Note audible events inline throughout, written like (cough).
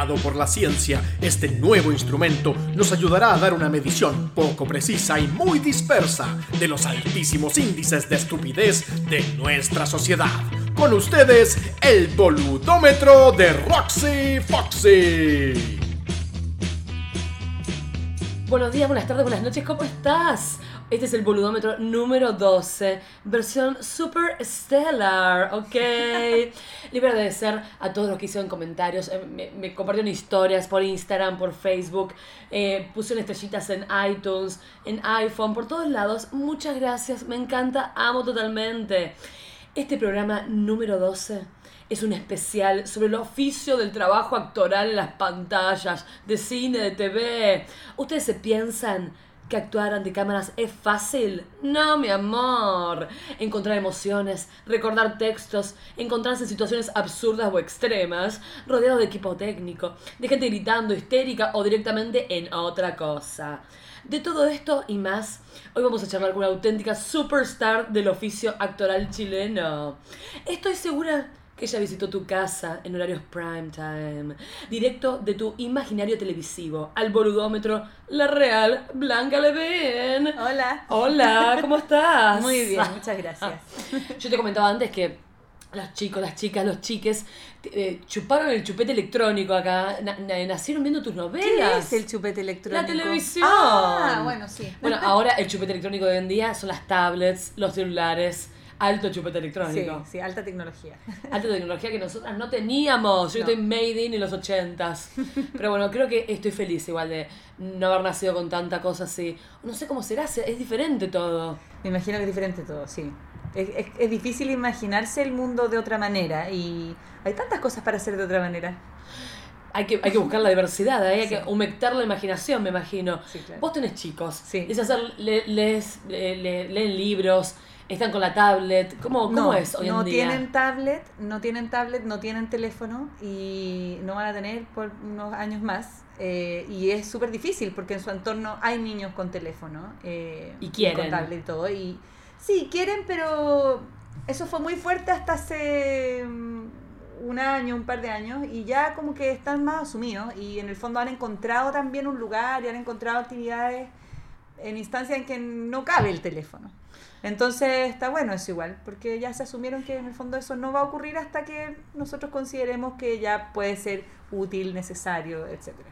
Por la ciencia, este nuevo instrumento nos ayudará a dar una medición poco precisa y muy dispersa de los altísimos índices de estupidez de nuestra sociedad. Con ustedes, el boludómetro de Roxy Foxy. Buenos días, buenas tardes, buenas noches, ¿cómo estás? Este es el boludómetro número 12, versión super stellar, ¿ok? Le voy a agradecer a todos los que hicieron comentarios, eh, me, me compartieron historias por Instagram, por Facebook, eh, pusieron estrellitas en iTunes, en iPhone, por todos lados. Muchas gracias, me encanta, amo totalmente. Este programa número 12 es un especial sobre el oficio del trabajo actoral en las pantallas, de cine, de TV. ¿Ustedes se piensan que actuar ante cámaras es fácil? No, mi amor. Encontrar emociones, recordar textos, encontrarse en situaciones absurdas o extremas, rodeado de equipo técnico, de gente gritando, histérica o directamente en otra cosa. De todo esto y más, hoy vamos a charlar con una auténtica superstar del oficio actoral chileno. Estoy segura ella visitó tu casa en horarios prime time, directo de tu imaginario televisivo, al boludómetro, la real Blanca Leven. Hola. Hola, ¿cómo estás? Muy bien, muchas gracias. (laughs) Yo te comentaba antes que los chicos, las chicas, los chiques eh, chuparon el chupete electrónico acá, na- na- nacieron viendo tus ¿Qué novelas. es el chupete electrónico? La televisión. Ah, bueno, sí. Bueno, ahora el chupete electrónico de hoy en día son las tablets, los celulares, alto chupete Sí, electrónico. sí, alta tecnología. (laughs) Alta tecnología que nosotras no teníamos. Yo No. estoy made in en los ochentas. (laughs) Pero bueno, creo que estoy feliz igual de no haber nacido con tanta cosa así. No sé cómo será, se- es diferente todo. Me imagino que es diferente todo, sí. Es, es, es difícil imaginarse el mundo de otra manera y hay tantas cosas para hacer de otra manera. Hay que, hay que buscar la diversidad, ¿eh? hay Sí. que humectar la imaginación, me imagino. Sí, claro. Vos tenés chicos. Sí. Es hacer, le- lees, le- le- leen libros, están con la tablet. ¿Cómo, cómo no, es hoy no en día? tienen tablet, no tienen tablet, no tienen teléfono y no van a tener por unos años más. eh, y es súper difícil porque en su entorno hay niños con teléfono eh, Y quieren. con tablet y todo. Y sí, quieren, pero eso fue muy fuerte hasta hace mm, un año, un par de años y ya como que están más asumidos y en el fondo han encontrado también un lugar y han encontrado actividades en instancias en que no cabe el teléfono. Entonces está bueno eso igual, porque ya se asumieron que en el fondo eso no va a ocurrir hasta que nosotros consideremos que ya puede ser útil, necesario, etcétera.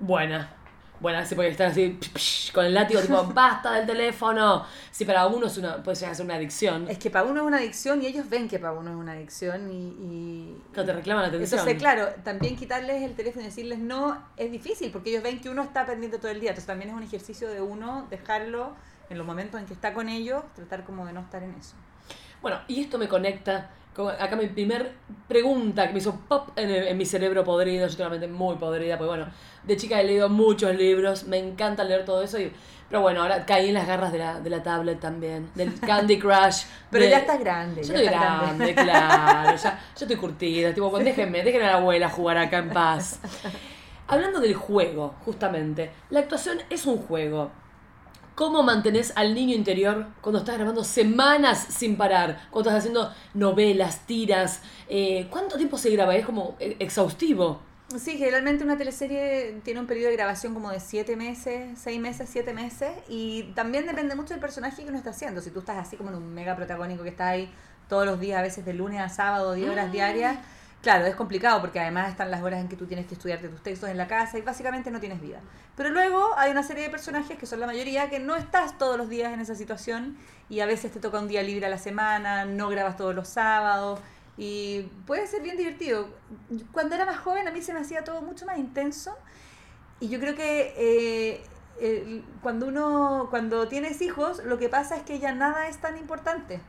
Buena. Buena, sí, porque están así psh, psh, con el látigo, tipo, (laughs) basta del teléfono. Sí, para uno es una, puede llegar a ser una adicción. Es que para uno es una adicción y ellos ven que para uno es una adicción y... y- Que te reclaman la atención. Entonces, claro, también quitarles el teléfono y decirles no es difícil porque ellos ven que uno está pendiente todo el día. Entonces también es un ejercicio de uno dejarlo en los momentos en que está con ellos, tratar como de no estar en eso. Bueno, y esto me conecta. con- acá mi primer pregunta que me hizo pop en, el- en mi cerebro podrido, yo realmente muy podrida, porque bueno, de chica he leído muchos libros, me encanta leer todo eso, y, pero bueno, ahora caí en las garras de la, de la tablet también, del (laughs) Candy Crush. Pero de- ya estás grande. Yo ya estoy estás grande, claro, ya, (laughs) yo estoy curtida, tipo, déjenme, déjenme a la abuela jugar acá en paz. (laughs) Hablando del juego, justamente, la actuación es un juego. ¿Cómo mantenés al niño interior cuando estás grabando semanas sin parar? Cuando estás haciendo novelas, tiras. eh, ¿Cuánto tiempo se graba? Es como eh, exhaustivo. Sí, generalmente una teleserie tiene un periodo de grabación como de siete meses, seis meses, siete meses, y también depende mucho del personaje que uno está haciendo. Si tú estás así como en un mega protagónico que está ahí todos los días, a veces de lunes a sábado, 10 horas diarias, claro, es complicado porque además están las horas en que tú tienes que estudiarte tus textos en la casa y básicamente no tienes vida. Pero luego hay una serie de personajes que son la mayoría que no estás todos los días en esa situación y a veces te toca un día libre a la semana, no grabas todos los sábados. Y puede ser bien divertido. Cuando era más joven a mí se me hacía todo mucho más intenso. Y yo creo que eh, cuando uno, cuando tienes hijos, lo que pasa es que ya nada es tan importante.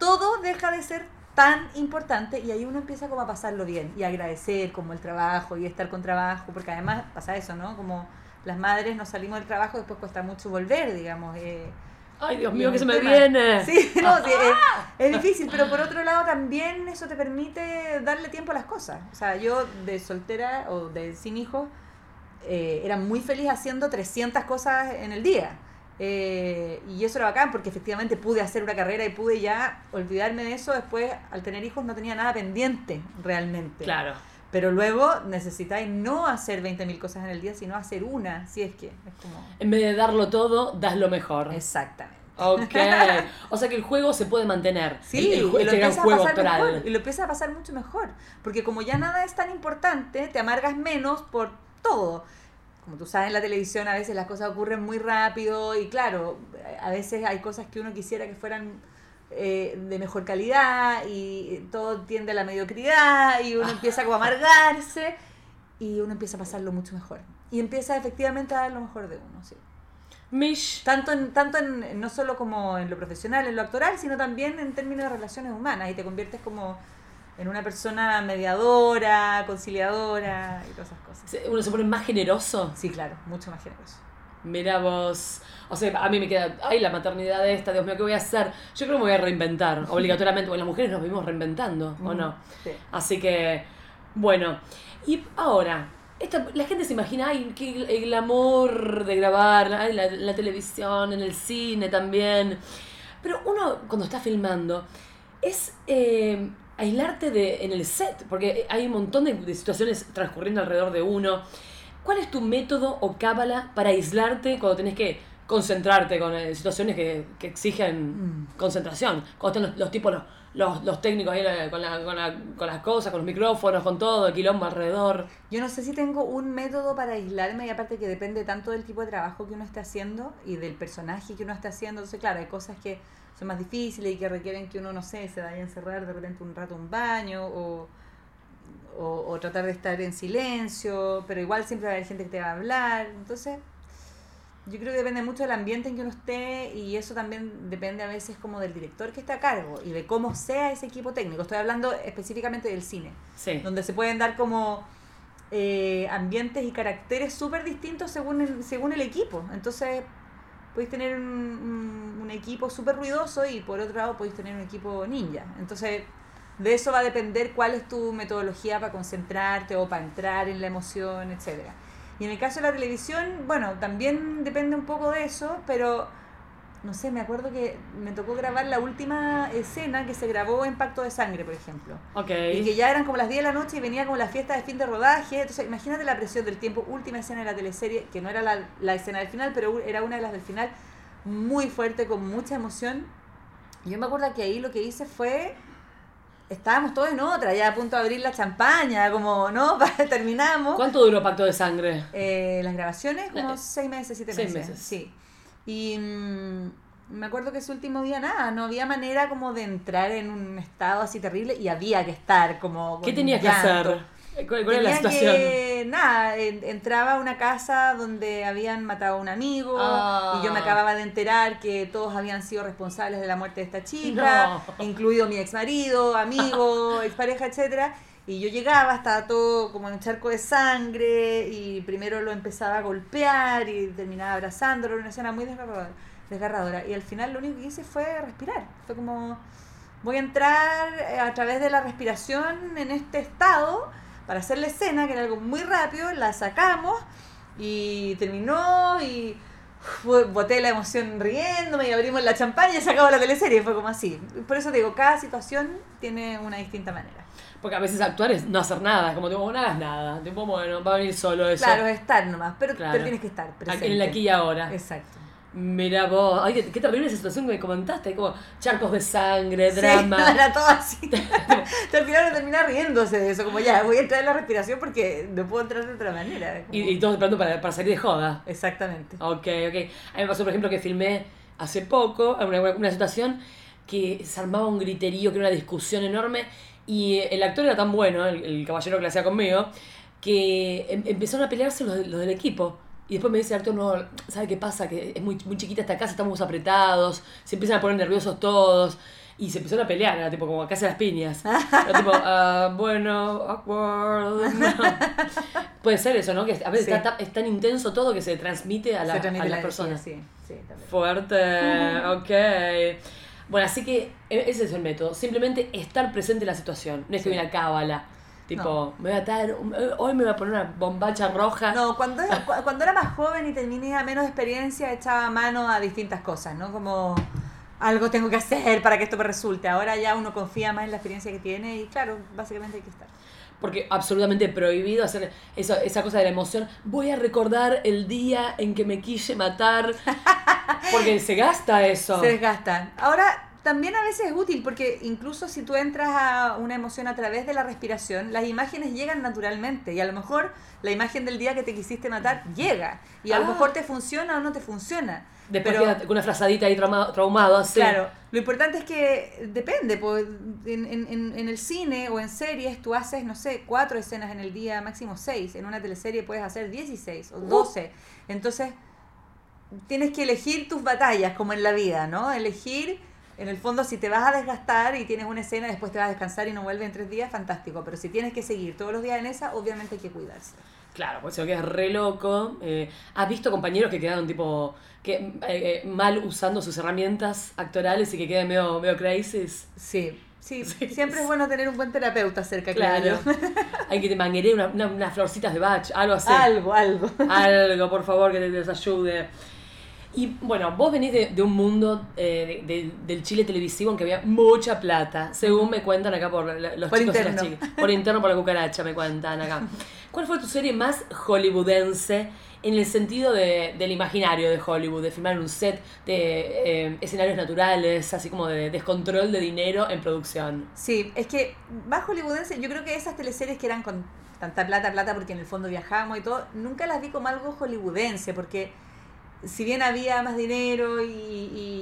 Todo deja de ser tan importante y ahí uno empieza como a pasarlo bien y a agradecer como el trabajo y estar con trabajo, porque además pasa eso, ¿no? Como las madres nos salimos del trabajo, después cuesta mucho volver, digamos. eh, Ay, Dios mío, que se me viene. Sí, (laughs) no, sí, es, es difícil, pero por otro lado también eso te permite darle tiempo a las cosas. O sea, yo de soltera o de sin hijos eh, era muy feliz haciendo 300 cosas en el día. Eh, y eso era bacán porque efectivamente pude hacer una carrera y pude ya olvidarme de eso. Después, al tener hijos, no tenía nada pendiente realmente. Claro. Pero luego necesitáis no hacer 20.000 cosas en el día, sino hacer una, si es que es como... En vez de darlo todo, das lo mejor. Exactamente. Ok. (laughs) O sea que el juego se puede mantener. Sí, el, el, y, lo empieza a juego pasar mejor, y lo empieza a pasar mucho mejor. Porque como ya nada es tan importante, te amargas menos por todo. Como tú sabes, en la televisión a veces las cosas ocurren muy rápido y claro, a veces hay cosas que uno quisiera que fueran eh, de mejor calidad y todo tiende a la mediocridad y uno empieza como a amargarse y uno empieza a pasarlo mucho mejor. Y empieza efectivamente a dar lo mejor de uno, sí. Mish. Tanto, en, tanto en, no solo como en lo profesional, en lo actoral, sino también en términos de relaciones humanas y te conviertes como en una persona mediadora, conciliadora y todas esas cosas. Uno se pone más generoso. Sí, claro, mucho más generoso. Mira vos. O sea, a mí me queda. Ay, la maternidad esta, Dios mío, ¿qué voy a hacer? Yo creo que me voy a reinventar, (laughs) obligatoriamente. Porque las mujeres nos vivimos reinventando, ¿o Ujú, no? sí. Así que, bueno. Y ahora, esta, la gente se imagina, ay, que el glamour de grabar, ay, la, la televisión, en el cine también. Pero uno, cuando está filmando, es eh, aislarte de, en el set, porque hay un montón de, de situaciones transcurriendo alrededor de uno. ¿Cuál es tu método o cábala para aislarte cuando tenés que concentrarte con eh, situaciones que, que exigen Mm. concentración? Cuando están los, los tipos, los, los, los técnicos ahí eh, con, la- con, la- con las cosas, con los micrófonos, con todo, el quilombo alrededor. Yo no sé si tengo un método para aislarme y aparte que depende tanto del tipo de trabajo que uno esté haciendo y del personaje que uno esté haciendo. Entonces, claro, hay cosas que son más difíciles y que requieren que uno, no sé, se vaya a encerrar de repente un rato a un baño o, o, o tratar de estar en silencio, pero igual siempre va a haber gente que te va a hablar. Entonces, yo creo que depende mucho del ambiente en que uno esté y eso también depende a veces como del director que está a cargo y de cómo sea ese equipo técnico. Estoy hablando específicamente del cine Sí. donde se pueden dar como eh, ambientes y caracteres súper distintos según el, según el equipo. Entonces, podéis tener un, un- un equipo súper ruidoso y por otro lado podéis tener un equipo ninja. Entonces, de eso va a depender cuál es tu metodología para concentrarte o para entrar en la emoción, etcétera. Y en el caso de la televisión, bueno, también depende un poco de eso, pero no sé, me acuerdo que me tocó grabar la última escena que se grabó en Pacto de Sangre, por ejemplo. Ok. Y que ya eran como las 10 de la noche y venía como la fiesta de fin de rodaje. Entonces, imagínate la presión del tiempo. Última escena de la teleserie, que no era la, la escena del final, pero era una de las del final, muy fuerte, con mucha emoción. Yo me acuerdo que ahí lo que hice fue. Estábamos todos en otra, ya a punto de abrir la champaña, como, ¿no? (laughs) Terminamos. ¿Cuánto duró Pacto de Sangre? Eh, las grabaciones, como Eh, seis meses, siete seis meses. meses. Sí. Y mm, me acuerdo que ese último día nada, no había manera como de entrar en un estado así terrible y había que estar como. ¿Qué tenías que hacer? ¿Cuál, cuál era la situación? que, nada, en- entraba a una casa donde habían matado a un amigo Ah. y yo me acababa de enterar que todos habían sido responsables de la muerte de esta chica, No. incluido mi ex marido, amigo, (laughs) expareja, etcétera. Y yo llegaba, estaba todo como en un charco de sangre y primero lo empezaba a golpear y terminaba abrazándolo, una escena muy desgarradora, desgarradora. Y al final lo único que hice fue respirar. Fue como, voy a entrar eh, a través de la respiración en este estado para hacer la escena, que era algo muy rápido, la sacamos y terminó y boté la emoción riéndome y abrimos la champaña y se acabó la teleserie, fue como así. Por eso te digo, cada situación tiene una distinta manera. Porque a veces actuar es no hacer nada, como tipo, no hagas nada. Tipo, bueno, va a venir solo eso. Claro, es estar nomás, pero, Claro. pero tienes que estar presente. En el aquí y ahora. Exacto. Mira vos, ay, qué, qué terrible esa situación que me comentaste, como charcos de sangre, Sí, drama. (laughs) era todo así. al final uno termina riéndose de eso, como ya, voy a entrar en la respiración porque no puedo entrar de otra manera. como- Y, y todos esperando para, para salir de joda. Exactamente. Ok, ok. A mí me pasó, por ejemplo, que filmé hace poco una, una situación que se armaba un griterío, que era una discusión enorme, y el actor era tan bueno, el, el caballero que la hacía conmigo, que em- empezaron a pelearse los, los del equipo. Y después me dice actor, no, ¿sabe qué pasa? Que es muy, muy chiquita esta casa, estamos apretados, se empiezan a poner nerviosos todos. Y se empezaron a pelear, era tipo como casi las piñas. Era tipo, (laughs) ah, bueno, awkward. Puede ser eso, ¿no? Que a veces Sí. está- es tan intenso todo que se transmite a, la, Se transmite a las la energía, personas. Sí, sí, también. Fuerte, ok. Bueno, así que e- ese es el método. Simplemente estar presente en la situación. No es que Sí. viene a cábala. Tipo, me voy a atar, eh, hoy me voy a poner una bombacha roja. No, cuando, cu- cuando era más joven y tenía menos experiencia, echaba mano a distintas cosas, ¿no? Como algo tengo que hacer para que esto me resulte. Ahora ya uno confía más en la experiencia que tiene y claro, básicamente hay que estar. porque absolutamente prohibido hacer eso, esa cosa de la emoción. Voy a recordar el día en que me quise matar, (laughs) porque se gasta eso. Se desgasta. Ahora, también a veces es útil porque incluso si tú entras a una emoción a través de la respiración, las imágenes llegan naturalmente y a lo mejor la imagen del día que te quisiste matar llega y a lo Ah. mejor te funciona o no te funciona. Después Pero- con una frazadita ahí traumado, traumado así. Claro, lo importante es que depende, pues en, en- en- el cine o en series tú haces, no sé, cuatro escenas en el día, máximo seis. En una teleserie puedes hacer 16 o 12. Entonces, tienes que elegir tus batallas, como en la vida, ¿no? Elegir, en el fondo, si te vas a desgastar y tienes una escena, después te vas a descansar y no vuelve en tres días, fantástico. Pero si tienes que seguir todos los días en esa, obviamente hay que cuidarse. Claro, pues se queda re loco. Eh, ¿Has visto compañeros que quedaron tipo que eh, eh, mal usando sus herramientas actorales y que quedan medio, medio crisis? Sí. Sí, (laughs) Sí. siempre es bueno tener un buen terapeuta cerca, Claro. claro. (laughs) Hay que te mangueré una- una- unas florcitas de bach, algo así. Algo, algo. Algo, por favor, que te les ayude. Y bueno, vos venís de, de un mundo eh, de- de- del Chile televisivo en que había mucha plata, según me cuentan acá por los Por chicos y interno. las chicas. Por interno, por la cucaracha, me cuentan acá. ¿Cuál fue tu serie más hollywoodense en el sentido de- del imaginario de Hollywood, de filmar en un set, de eh, escenarios naturales, así como de descontrol de dinero en producción? Sí, es que más hollywoodense, yo creo que esas teleseries que eran con tanta plata, plata, porque en el fondo viajamos y todo, nunca las vi como algo hollywoodense, porque si bien había más dinero y,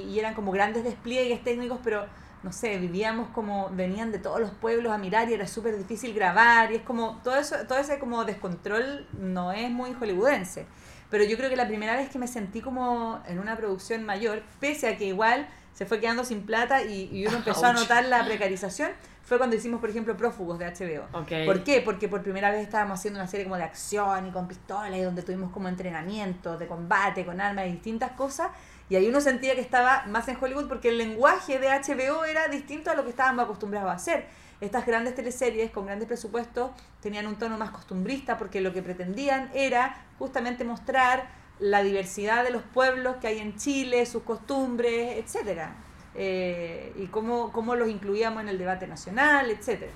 y- eran como grandes despliegues técnicos, pero no sé, vivíamos como, venían de todos los pueblos a mirar y era súper difícil grabar y es como, todo eso, todo ese como descontrol no es muy hollywoodense. Pero yo creo que la primera vez que me sentí como en una producción mayor, pese a que igual se fue quedando sin plata y, y uno empezó a notar la precarización, fue cuando hicimos, por ejemplo, Prófugos de HBO. ¿Por qué? Porque por primera vez estábamos haciendo una serie como de acción y con pistolas y donde tuvimos como entrenamiento de combate con armas y distintas cosas. Y ahí uno sentía que estaba más en Hollywood porque el lenguaje de HBO era distinto a lo que estábamos acostumbrados a hacer. Estas grandes teleseries con grandes presupuestos tenían un tono más costumbrista porque lo que pretendían era justamente mostrar la diversidad de los pueblos que hay en Chile, sus costumbres, etcétera eh, y cómo, cómo los incluíamos en el debate nacional, etcétera.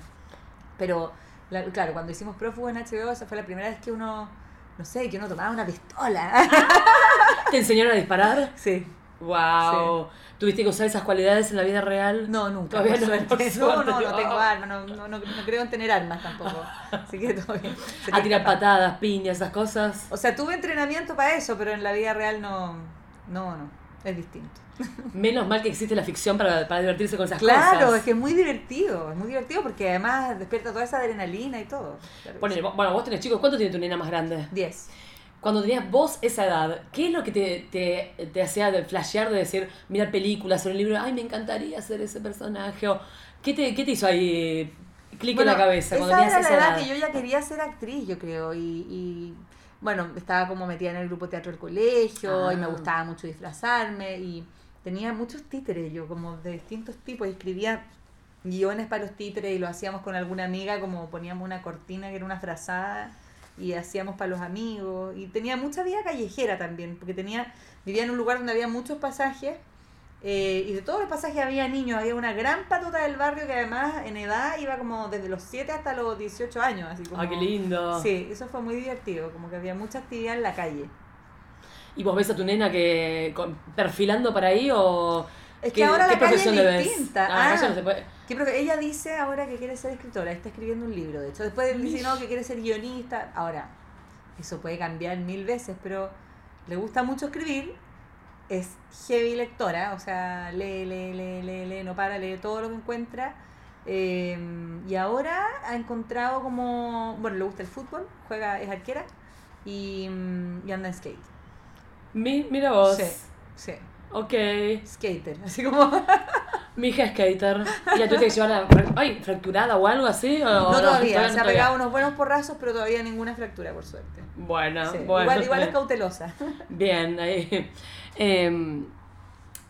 Pero, la- claro, cuando hicimos Prófugo en HBO, esa fue la primera vez que uno, no sé, que uno tomaba una pistola. (laughs) ¿Te enseñaron a disparar? sí. Wow. ¿Tuviste que usar esas cualidades en la vida real? No, nunca. Todavía no, no, no, no tengo armas, no, no, no, no creo en tener armas tampoco. (laughs) Así que todo bien. A tirar patadas, piñas, esas cosas. O sea, tuve entrenamiento para eso, pero en la vida real no, no, no, es distinto. (laughs) Menos mal que existe la ficción para, para divertirse con esas Claro, cosas. es que es muy divertido, es muy divertido porque además despierta toda esa adrenalina y todo. Claro sí. bueno, vos tenés chicos, ¿cuánto tiene tu nena más grande? 10. Cuando tenías vos esa edad, ¿qué es lo que te, te, te hacía de flashear, de decir, mirar películas, hacer un libro, ay, me encantaría ser ese personaje? O, ¿qué, te, ¿Qué te hizo ahí clic en la cabeza cuando esa tenías era esa la edad edad? que yo ya quería ser actriz, yo creo, y, y, bueno, estaba como metida en el grupo teatro del colegio y me Ah. gustaba mucho disfrazarme y tenía muchos títeres yo, como de distintos tipos, y escribía guiones para los títeres y lo hacíamos con alguna amiga, como poníamos una cortina que era una frazada y hacíamos para los amigos y tenía mucha vida callejera también, porque tenía vivía en un lugar donde había muchos pasajes eh, y de todos los pasajes había niños, había una gran patota del barrio que además en edad iba como desde los 7 hasta los 18 años, así como... Ah, qué lindo. Sí, eso fue muy divertido, como que había mucha actividad en la calle. ¿Y vos ves a tu nena que con- perfilando para ahí o Es que ahora la calle es distinta. Ah, Ah. eso no se puede. ¿Qué profe- ella dice ahora que quiere ser escritora, está escribiendo un libro, de hecho. Después dice no, que quiere ser guionista. Ahora, eso puede cambiar mil veces, pero le gusta mucho escribir, es heavy lectora, o sea, lee, lee, lee, lee, lee, no para, lee todo lo que encuentra. eh, y ahora ha encontrado como, bueno, le gusta el fútbol, juega, es arquera y, mm, y anda en skate. Mi- mira vos. Sí, sí, Ok. skater, así como... (laughs) Mi hija es skater. ¿Y la tuviste que llevar a, fra- ay, fracturada o algo así? ¿O No todavía, no se ha pegado unos buenos porrazos, pero todavía ninguna fractura, por suerte. Bueno, Sí, bueno. igual, igual es cautelosa. (laughs) Bien, ahí. Em,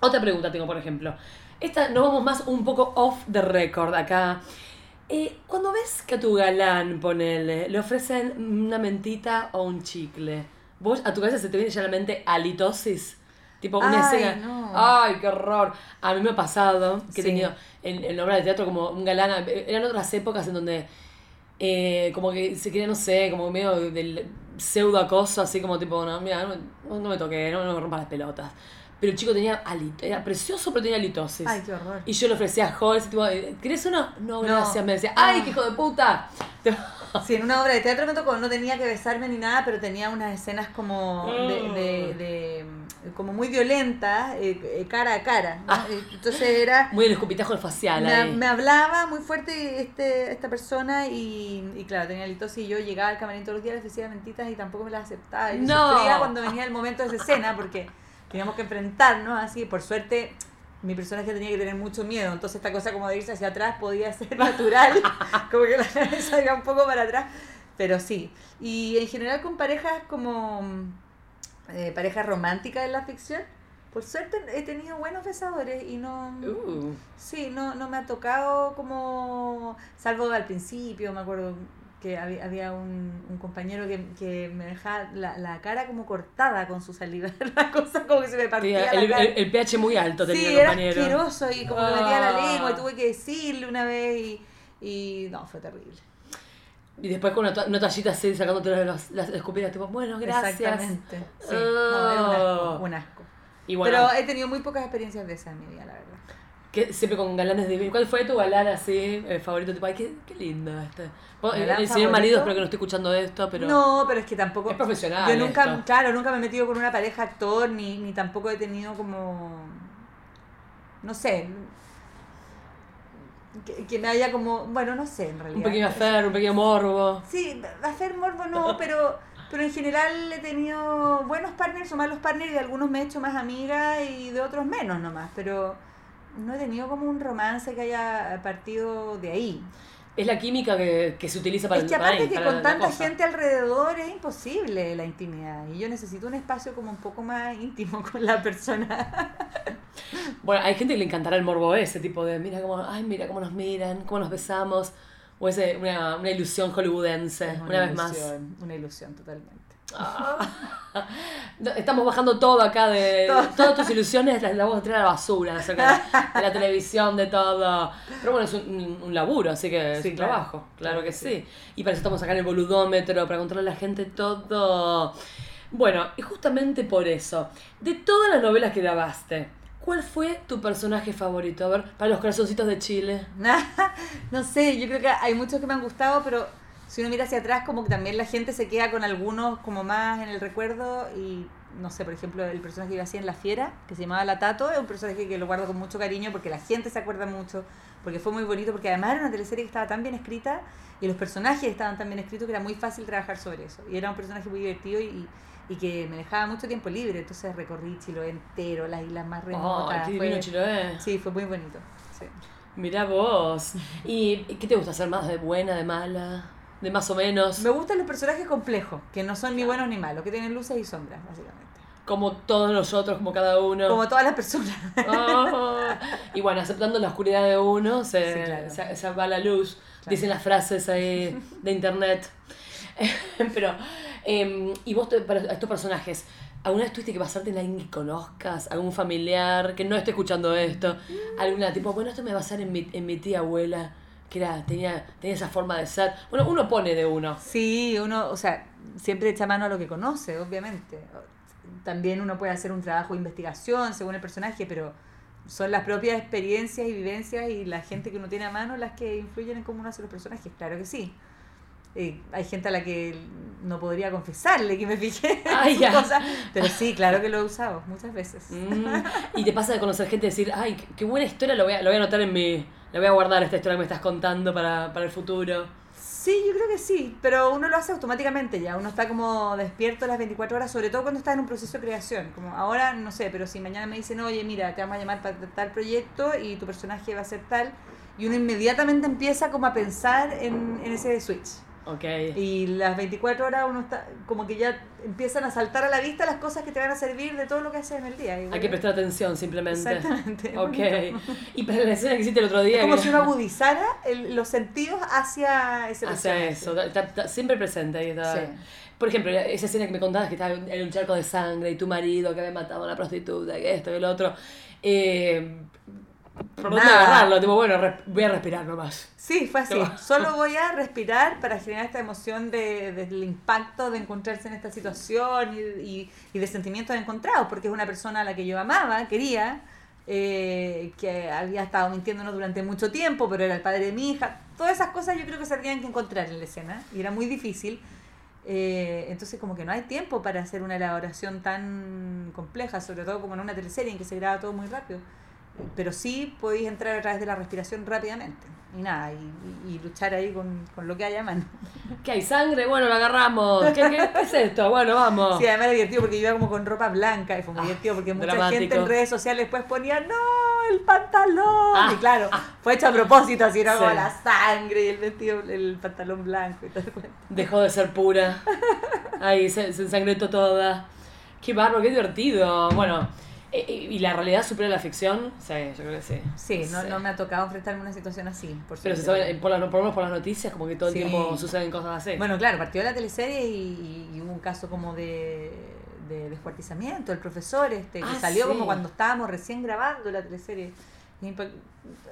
otra pregunta tengo, por ejemplo. Esta, nos vamos más un poco off the record acá. Eh, cuando ves que a tu galán, ponele, le ofrecen una mentita o un chicle, ¿vos a tu cabeza se te viene ya la mente halitosis? Tipo una Ay, escena. no. Ay, qué horror. A mí me ha pasado que he Sí. tenido en, en obra de teatro como un galán. Eran otras épocas en donde eh, como que se quería, no sé, como medio del pseudo acoso, así como tipo, no, mira, no, no me toqué, no, no me rompas las pelotas. Pero el chico tenía alito, era precioso, pero tenía halitosis. Ay, qué horror. Y yo le ofrecía a Joel, ese tipo, ¿querés uno? No, No. gracias. Me decía, ¡ay, qué hijo de puta! (laughs) Sí, en una obra de teatro me tocó, no tenía que besarme ni nada, pero tenía unas escenas como de, de- de, como muy violentas, eh, eh, cara a cara. ¿no? Eh, Entonces era (laughs) Muy el escupitajo facial me, ahí. me hablaba muy fuerte este, esta persona y, y claro, tenía litosis y yo llegaba al camarín todos los días, le ofrecía mentitas y tampoco me las aceptaba. Y No. sufría cuando venía el momento de esa escena porque teníamos que enfrentarnos así, por suerte mi personaje tenía que tener mucho miedo, entonces esta cosa como de irse hacia atrás podía ser (laughs) natural, (laughs) como que la cabeza iba un poco para atrás, pero sí. Y en general con parejas como eh, parejas románticas en la ficción, por suerte he tenido buenos besadores y no... Uh. Sí, no, no me ha tocado como, salvo al principio, me acuerdo que había, había un, un compañero que, que me dejaba la, la cara como cortada con su saliva, (laughs) la cosa como que se me partía la el, cara. el- el pH muy alto tenía sí, el era compañero. asqueroso y como me metía la Ah. lengua y tuve que decirle una vez y, y no, fue terrible. Y después con una, to- una toallita así sacándote las, las escupidas, tipo, bueno, gracias. Exactamente. Sí, no, era un asco, Oh. un asco. Y bueno, Pero he tenido muy pocas experiencias de esas en mi vida, la verdad. Que siempre con galanes divinos. ¿Cuál fue tu galán así, eh, favorito? Tipo, ay, qué, qué lindo este. El, ¿Galán el señor marido, espero que no esté escuchando esto, pero. No, pero es que tampoco. Es profesional Yo nunca, esto. claro, nunca me he metido con una pareja actor, ni, ni tampoco he tenido como. No sé. Que, que me haya como. Bueno, no sé en realidad. Un pequeño afer, un pequeño morbo. Sí, hacer morbo no, (laughs) pero, pero en general he tenido buenos partners o malos partners y de algunos me he hecho más amiga y de otros menos nomás, pero no he tenido como un romance que haya partido de ahí. Es la química que, que se utiliza para Es que aparte que con tanta gente alrededor es imposible la intimidad y yo necesito un espacio como un poco más íntimo con la persona. (laughs) Bueno, hay gente que le encantará el morbo ese tipo de, mira cómo, ay, mira cómo nos miran, cómo nos besamos. O ese, una, una ilusión hollywoodense, Es una, vez más. ilusión, Una ilusión totalmente. Ah. Estamos bajando todo acá de. Todo. Todas tus ilusiones las, las vamos a tirar a la basura acerca de, la televisión, de todo. Pero bueno, es un, laburo, así que es Sí, un claro. trabajo, claro Claro que que sí. Y para eso estamos acá en el boludómetro, para contarle a la gente todo. Bueno, y justamente por eso, de todas las novelas que grabaste, ¿cuál fue tu personaje favorito? A ver, para los corazoncitos de Chile. (laughs) no sé, yo creo que hay muchos que me han gustado, pero si uno mira hacia atrás, como que también la gente se queda con algunos como más en el recuerdo y no sé, por ejemplo, el personaje que yo hacía en La Fiera, que se llamaba La Tato, es un personaje que lo guardo con mucho cariño porque la gente se acuerda mucho, porque fue muy bonito, porque además era una teleserie que estaba tan bien escrita y los personajes estaban tan bien escritos que era muy fácil trabajar sobre eso. Y era un personaje muy divertido y, y que me dejaba mucho tiempo libre, entonces recorrí Chiloé entero, las islas más Oh, remotas. qué fue- Chiloé. Sí, fue muy bonito. Sí. Mirá vos. ¿Y qué te gusta hacer más de buena, de mala? ¿De más o menos? Me gustan los personajes complejos, que no son ni buenos ni malos, que tienen luces y sombras, básicamente. Como todos nosotros, como cada uno. Como todas las personas. Oh. Y bueno, aceptando la oscuridad de uno, se, Sí, claro. se, se va la luz. Claro. Dicen las frases ahí de internet. (laughs) Pero, em, y vos, para estos personajes, ¿alguna vez tuviste que basarte en alguien que conozcas? ¿Algún familiar que no esté escuchando esto? ¿Alguna tipo, bueno, esto me va a basar en mi, en mi tía abuela, que era, tenía, tenía esa forma de ser? Bueno, uno pone de uno. Sí, uno, o sea, siempre echa mano a lo que conoce, obviamente. También uno puede hacer un trabajo de investigación según el personaje, pero son las propias experiencias y vivencias y la gente que uno tiene a mano las que influyen en cómo uno hace los personajes, claro que sí. Eh, hay gente a la que no podría confesarle que me fijé Ay, ya. cosas, pero sí, claro que lo he usado muchas veces. Mm, Y te pasa de conocer gente y decir, ay, qué, qué buena historia, lo voy, a, lo voy a anotar en mi... Lo voy a guardar esta historia que me estás contando para, para el futuro. Sí, yo creo que sí, pero uno lo hace automáticamente ya, uno está como despierto las 24 horas, sobre todo cuando está en un proceso de creación, como ahora no sé, pero si mañana me dicen, oye, mira, te vamos a llamar para tal proyecto y tu personaje va a ser tal, y uno inmediatamente empieza como a pensar en, en ese switch. Ok. Y las 24 horas uno está, como que ya empiezan a saltar a la vista las cosas que te van a servir de todo lo que haces en el día. Y Hay que prestar atención simplemente. Exactamente. Ok. Y para la escena que hiciste el otro día. Es como que- si uno agudizara el- los sentidos hacia ese Hacia personaje. eso, está- está siempre presente ahí está. Sí. Por ejemplo, esa escena que me contabas que estaba en un charco de sangre y tu marido que había matado a una prostituta, que esto, que lo otro. Eh, Nada. agarrarlo. Tipo, bueno, voy a respirar nomás. Sí, fue así. No. Solo (laughs) voy a respirar para generar esta emoción de, del impacto de encontrarse en esta situación y, y, y de sentimientos encontrados, porque es una persona a la que yo amaba, quería, eh, que había estado mintiéndonos durante mucho tiempo, pero era el padre de mi hija. Todas esas cosas yo creo que se tenían que encontrar en la escena y era muy difícil. Eh, entonces como que no hay tiempo para hacer una elaboración tan compleja, sobre todo como en una teleserie en que se graba todo muy rápido. Pero sí podéis entrar a través de la respiración rápidamente. Y nada, y, luchar ahí con, con lo que haya mano. (laughs) ¿Qué hay? ¿Sangre? Bueno, lo agarramos. ¿Qué, es esto? Bueno, vamos. Sí, además era divertido porque yo iba como con ropa blanca y fue muy Ah, divertido porque mucha dramático. gente en redes sociales después ponía, no, el pantalón. Ah. y claro, fue hecho a propósito, así era Sí. como la sangre y el vestido, el pantalón blanco y todo. Dejó de ser pura. (laughs) Ahí se, se ensangrentó toda. Qué barro, qué divertido. Bueno, ¿y la realidad supera la ficción? Sí, yo creo que sí. Sí, no, Sí. no me ha tocado enfrentarme a una situación así. Por Pero se sabe, por, la- por por las noticias, como que todo el Sí. tiempo suceden cosas así. Bueno, claro, partió de la teleserie y, y hubo un caso como de, de descuartizamiento del profesor, este, que Ah, salió sí. como cuando estábamos recién grabando la teleserie.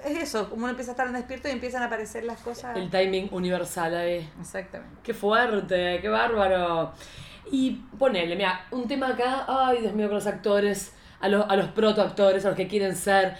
Es eso, como uno empieza a estar despierto y empiezan a aparecer las cosas. el timing universal ahí. Exactamente. Qué fuerte, qué bárbaro. Y ponele, mira, un tema acá, ay Dios mío, con los actores, a los, a los protoactores, a los que quieren ser,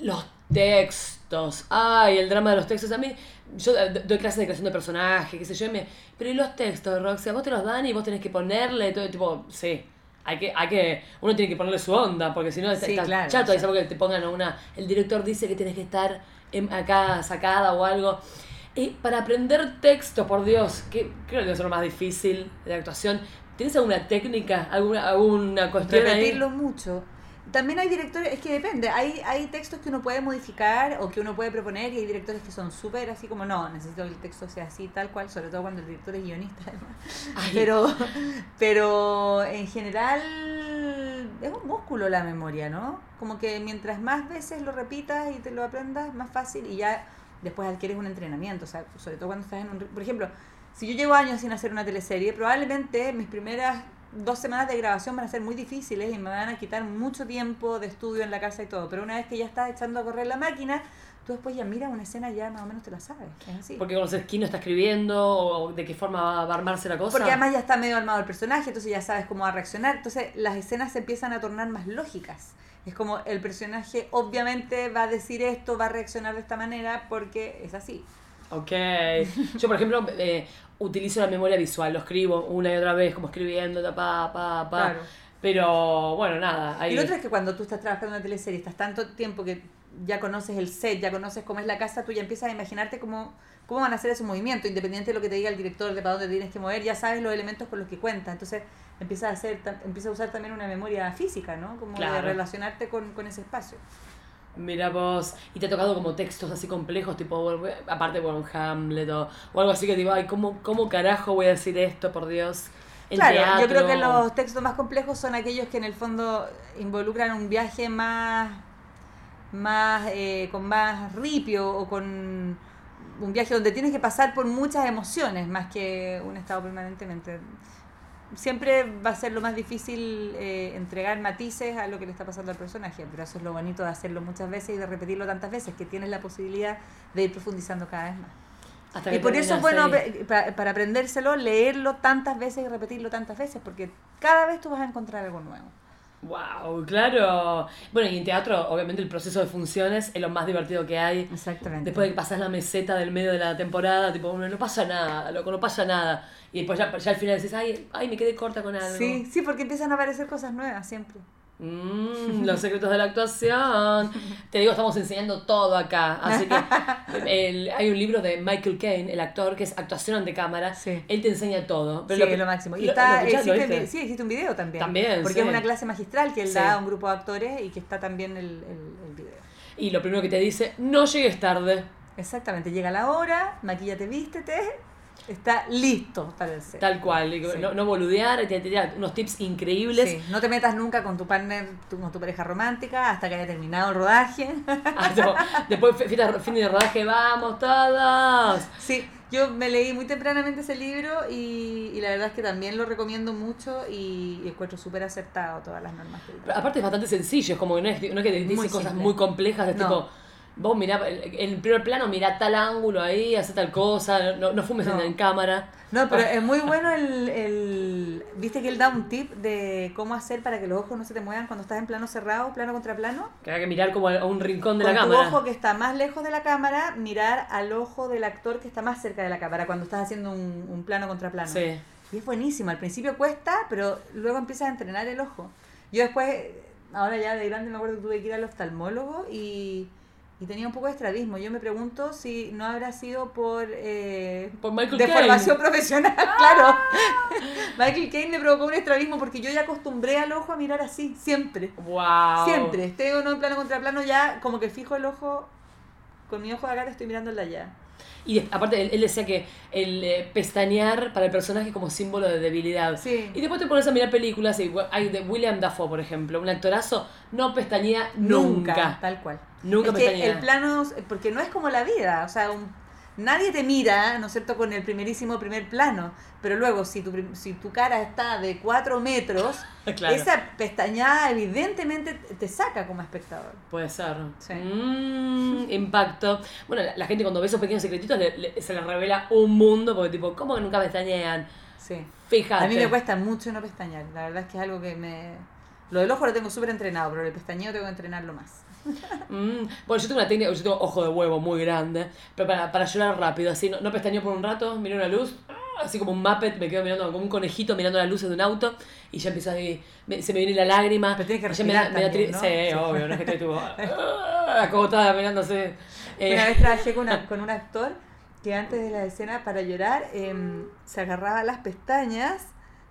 los textos, ay, el drama de los textos. A mí, yo doy clases de creación de personaje, qué sé yo, y me, pero ¿y los textos, Roxy? ¿A vos te los dan y vos tenés que ponerle todo, tipo, sí. Hay que, hay que, uno tiene que ponerle su onda, porque si no Sí, está claro, chato, y sea. que te pongan una, el director dice que tienes que estar en- acá sacada o algo. Eh, para aprender texto, por Dios, que creo que ser lo más difícil de actuación. ¿Tienes alguna técnica, alguna, alguna cuestión ahí? Repetirlo mucho. También hay directores, es que depende, hay, hay textos que uno puede modificar o que uno puede proponer y hay directores que son súper así como, no, necesito que el texto sea así, tal cual, sobre todo cuando el director es guionista (laughs) además. Ay. Pero, pero en general es un músculo la memoria, ¿no? Como que mientras más veces lo repitas y te lo aprendas, más fácil y ya después adquieres un entrenamiento, o sea, sobre todo cuando estás en un... Por ejemplo, si yo llevo años sin hacer una teleserie, probablemente mis primeras dos semanas de grabación van a ser muy difíciles y me van a quitar mucho tiempo de estudio en la casa y todo, pero una vez que ya estás echando a correr la máquina, tú después ya miras una escena ya más o menos te la sabes, es así. Porque conoces quién lo está escribiendo o de qué forma va a armarse la cosa. Porque además ya está medio armado el personaje, entonces ya sabes cómo va a reaccionar. Entonces las escenas se empiezan a tornar más lógicas. Es como el personaje obviamente va a decir esto, va a reaccionar de esta manera porque es así. Ok. Yo, por ejemplo, eh, utilizo la memoria visual, lo escribo una y otra vez, como escribiendo, pa, pa, pa. Claro. Pero bueno, nada. Ahí... Y lo otro es que cuando tú estás trabajando en una teleserie, estás tanto tiempo que ya conoces el set, ya conoces cómo es la casa, tú ya empiezas a imaginarte cómo, cómo van a hacer esos movimientos, independiente de lo que te diga el director, de para dónde tienes que mover, ya sabes los elementos con los que cuenta. Entonces empiezas a, hacer, empiezas a usar también una memoria física, ¿no? Como de relacionarte con, con ese espacio. Mira vos, y te ha tocado como textos así complejos, tipo, aparte, bueno, un Hamlet o, o algo así que digo, ay, ¿cómo, ¿cómo carajo voy a decir esto, por Dios? Claro, yo creo que los textos más complejos son aquellos que en el fondo involucran un viaje más, más eh, con más ripio o con un viaje donde tienes que pasar por muchas emociones más que un estado permanentemente. Siempre va a ser lo más difícil eh, entregar matices a lo que le está pasando al personaje, pero eso es lo bonito de hacerlo muchas veces y de repetirlo tantas veces, que tienes la posibilidad de ir profundizando cada vez más. Hasta Y por eso es bueno para, para aprendérselo, leerlo tantas veces y repetirlo tantas veces, porque cada vez tú vas a encontrar algo nuevo. Wow, claro. Bueno, y en teatro, obviamente, el proceso de funciones es lo más divertido que hay. Exactamente. Después de que pasas la meseta del medio de la temporada, tipo, no, no pasa nada, loco, no pasa nada. Y después ya, ya al final dices, ay, ay, me quedé corta con algo. Sí, sí, porque empiezan a aparecer cosas nuevas siempre. Mm, los secretos de la actuación. Te digo, estamos enseñando todo acá. Así que el- hay un libro de Michael Caine, el actor, que es actuación ante cámara. Sí. Él te enseña todo. sí, lo es lo máximo. Y lo- está, lo existe, sí, existe un video también. También, Porque sí. es una clase magistral que él da a un grupo de actores y que está también el, el, el video. Y lo primero que te dice, no llegues tarde. Exactamente, llega la hora, maquillate, vístete, está listo para el set. Tal cual. Sí. No, no boludear, te, te unos tips increíbles. Sí, No te metas nunca con tu partner, tu- con tu pareja romántica hasta que haya terminado el rodaje. (laughs) Ah, Después, fin de rodaje, vamos todos. Sí, Yo me leí muy tempranamente ese libro y, y la verdad es que también lo recomiendo mucho y, y encuentro súper acertado todas las normas que aparte es bastante sencillo, es como que no es, no es que te dice Muy cosas muy complejas de No. tipo, vos mirá, en el primer plano mirá tal ángulo ahí, hace tal cosa, no, no fumes en- No. En, cámara. No, pero es muy (laughs) bueno el, el... Viste que él da un tip de cómo hacer para que los ojos no se te muevan cuando estás en plano cerrado, plano contra plano. Que hay que mirar como a un rincón de Con la tu cámara. ojo que está más lejos de la cámara, mirar al ojo del actor que está más cerca de la cámara cuando estás haciendo un, un plano contra plano. Sí. Y es buenísimo. Al principio cuesta, pero luego empiezas a entrenar el ojo. Yo después, ahora ya de grande, me acuerdo que tuve que ir al oftalmólogo y, y tenía un poco de estrabismo. Yo me pregunto si no habrá sido por, eh, Por Michael deformación Caine. (laughs) profesional. claro. Michael Caine me provocó un estrabismo porque yo ya acostumbré al ojo a mirar así, siempre. Wow. Siempre, esté o no en plano contra plano, ya como que fijo el ojo, con mi ojo de acá te estoy mirando el de allá. Y de- aparte, él, él decía que el eh, pestañear para el personaje es como símbolo de debilidad. Sí. Y después te pones a mirar películas, y hay de William Dafoe, por ejemplo, un actorazo, no pestañea nunca. tal cual. Nunca es que pestañea. el plano, porque no es como la vida, o sea, un- nadie te mira, ¿no es cierto?, con el primerísimo primer plano, pero luego si tu, si tu cara está de 4 metros, (laughs) Claro. esa pestañada evidentemente te te saca como espectador. Puede ser. Sí. Mm, (laughs) impacto. Bueno, la, la gente cuando ve esos pequeños secretitos le- le- se les revela un mundo, porque tipo, ¿cómo que nunca pestañean? Sí. Fíjate. A mí me cuesta mucho no pestañear, la verdad es que es algo que me... Lo del ojo lo tengo súper entrenado, pero el pestañeo tengo que entrenarlo más. (laughs) Mm, bueno, yo tengo una técnica, yo tengo ojo de huevo muy grande, pero para, para llorar rápido, así, no, no pestañeo por un rato, miro una luz, ah, así como un Muppet, me quedo mirando como un conejito mirando las luces de un auto y ya empiezo ahí, me- se me viene la lágrima. Pero tienes que ya me da- respirar me da también, ¿no? Sí, Sí. obvio, no es que estoy tipo, (laughs) ah, acotada mirándose. Eh, Una vez trabajé con, una- (laughs) con un actor que antes de la escena para llorar em, se agarraba las pestañas,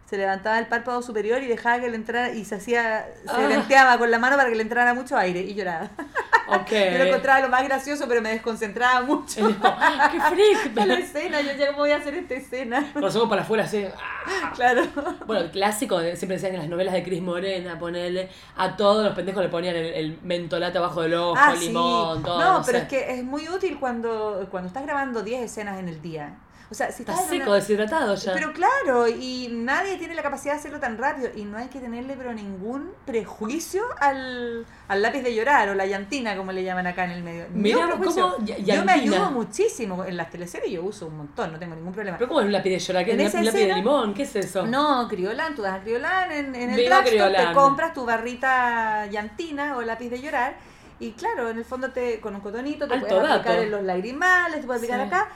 se levantaba el párpado superior y dejaba que le entrara y se hacía, se Ah. lenteaba con la mano para que le entrara mucho aire y lloraba. (laughs) ok. Yo lo encontraba lo más gracioso, pero me desconcentraba mucho. (laughs) ¡Qué freak! (laughs) la escena, yo ya cómo voy a hacer esta escena. Con para afuera, así. ah. claro. Bueno, el clásico, siempre decían en las novelas de Cris Morena, ponerle a todos los pendejos le ponían el, el mentolate abajo del ojo, Ah, sí. limón, todo. No, No, pero sé. es que es muy útil cuando, cuando estás grabando 10 escenas en el día. O sea, si Está estás seco, una- deshidratado ya. Pero claro, y nadie tiene la capacidad de hacerlo tan rápido y no hay que tenerle pero ningún prejuicio al, al lápiz de llorar o la llantina como le llaman acá en el medio. Mira cómo Yo me ayudo muchísimo en las teleseries, yo uso un montón, no tengo ningún problema. Pero ¿cómo es un lápiz de llorar? ¿Qué es un lápiz de limón? ¿Qué es eso? No, Criolán, tú das a Criolán en, en el drugstore, te compras tu barrita llantina o lápiz de llorar y claro, en el fondo te con un cotonito te Alto puedes aplicar dato. en los lagrimales, te puedes aplicar Sí. acá.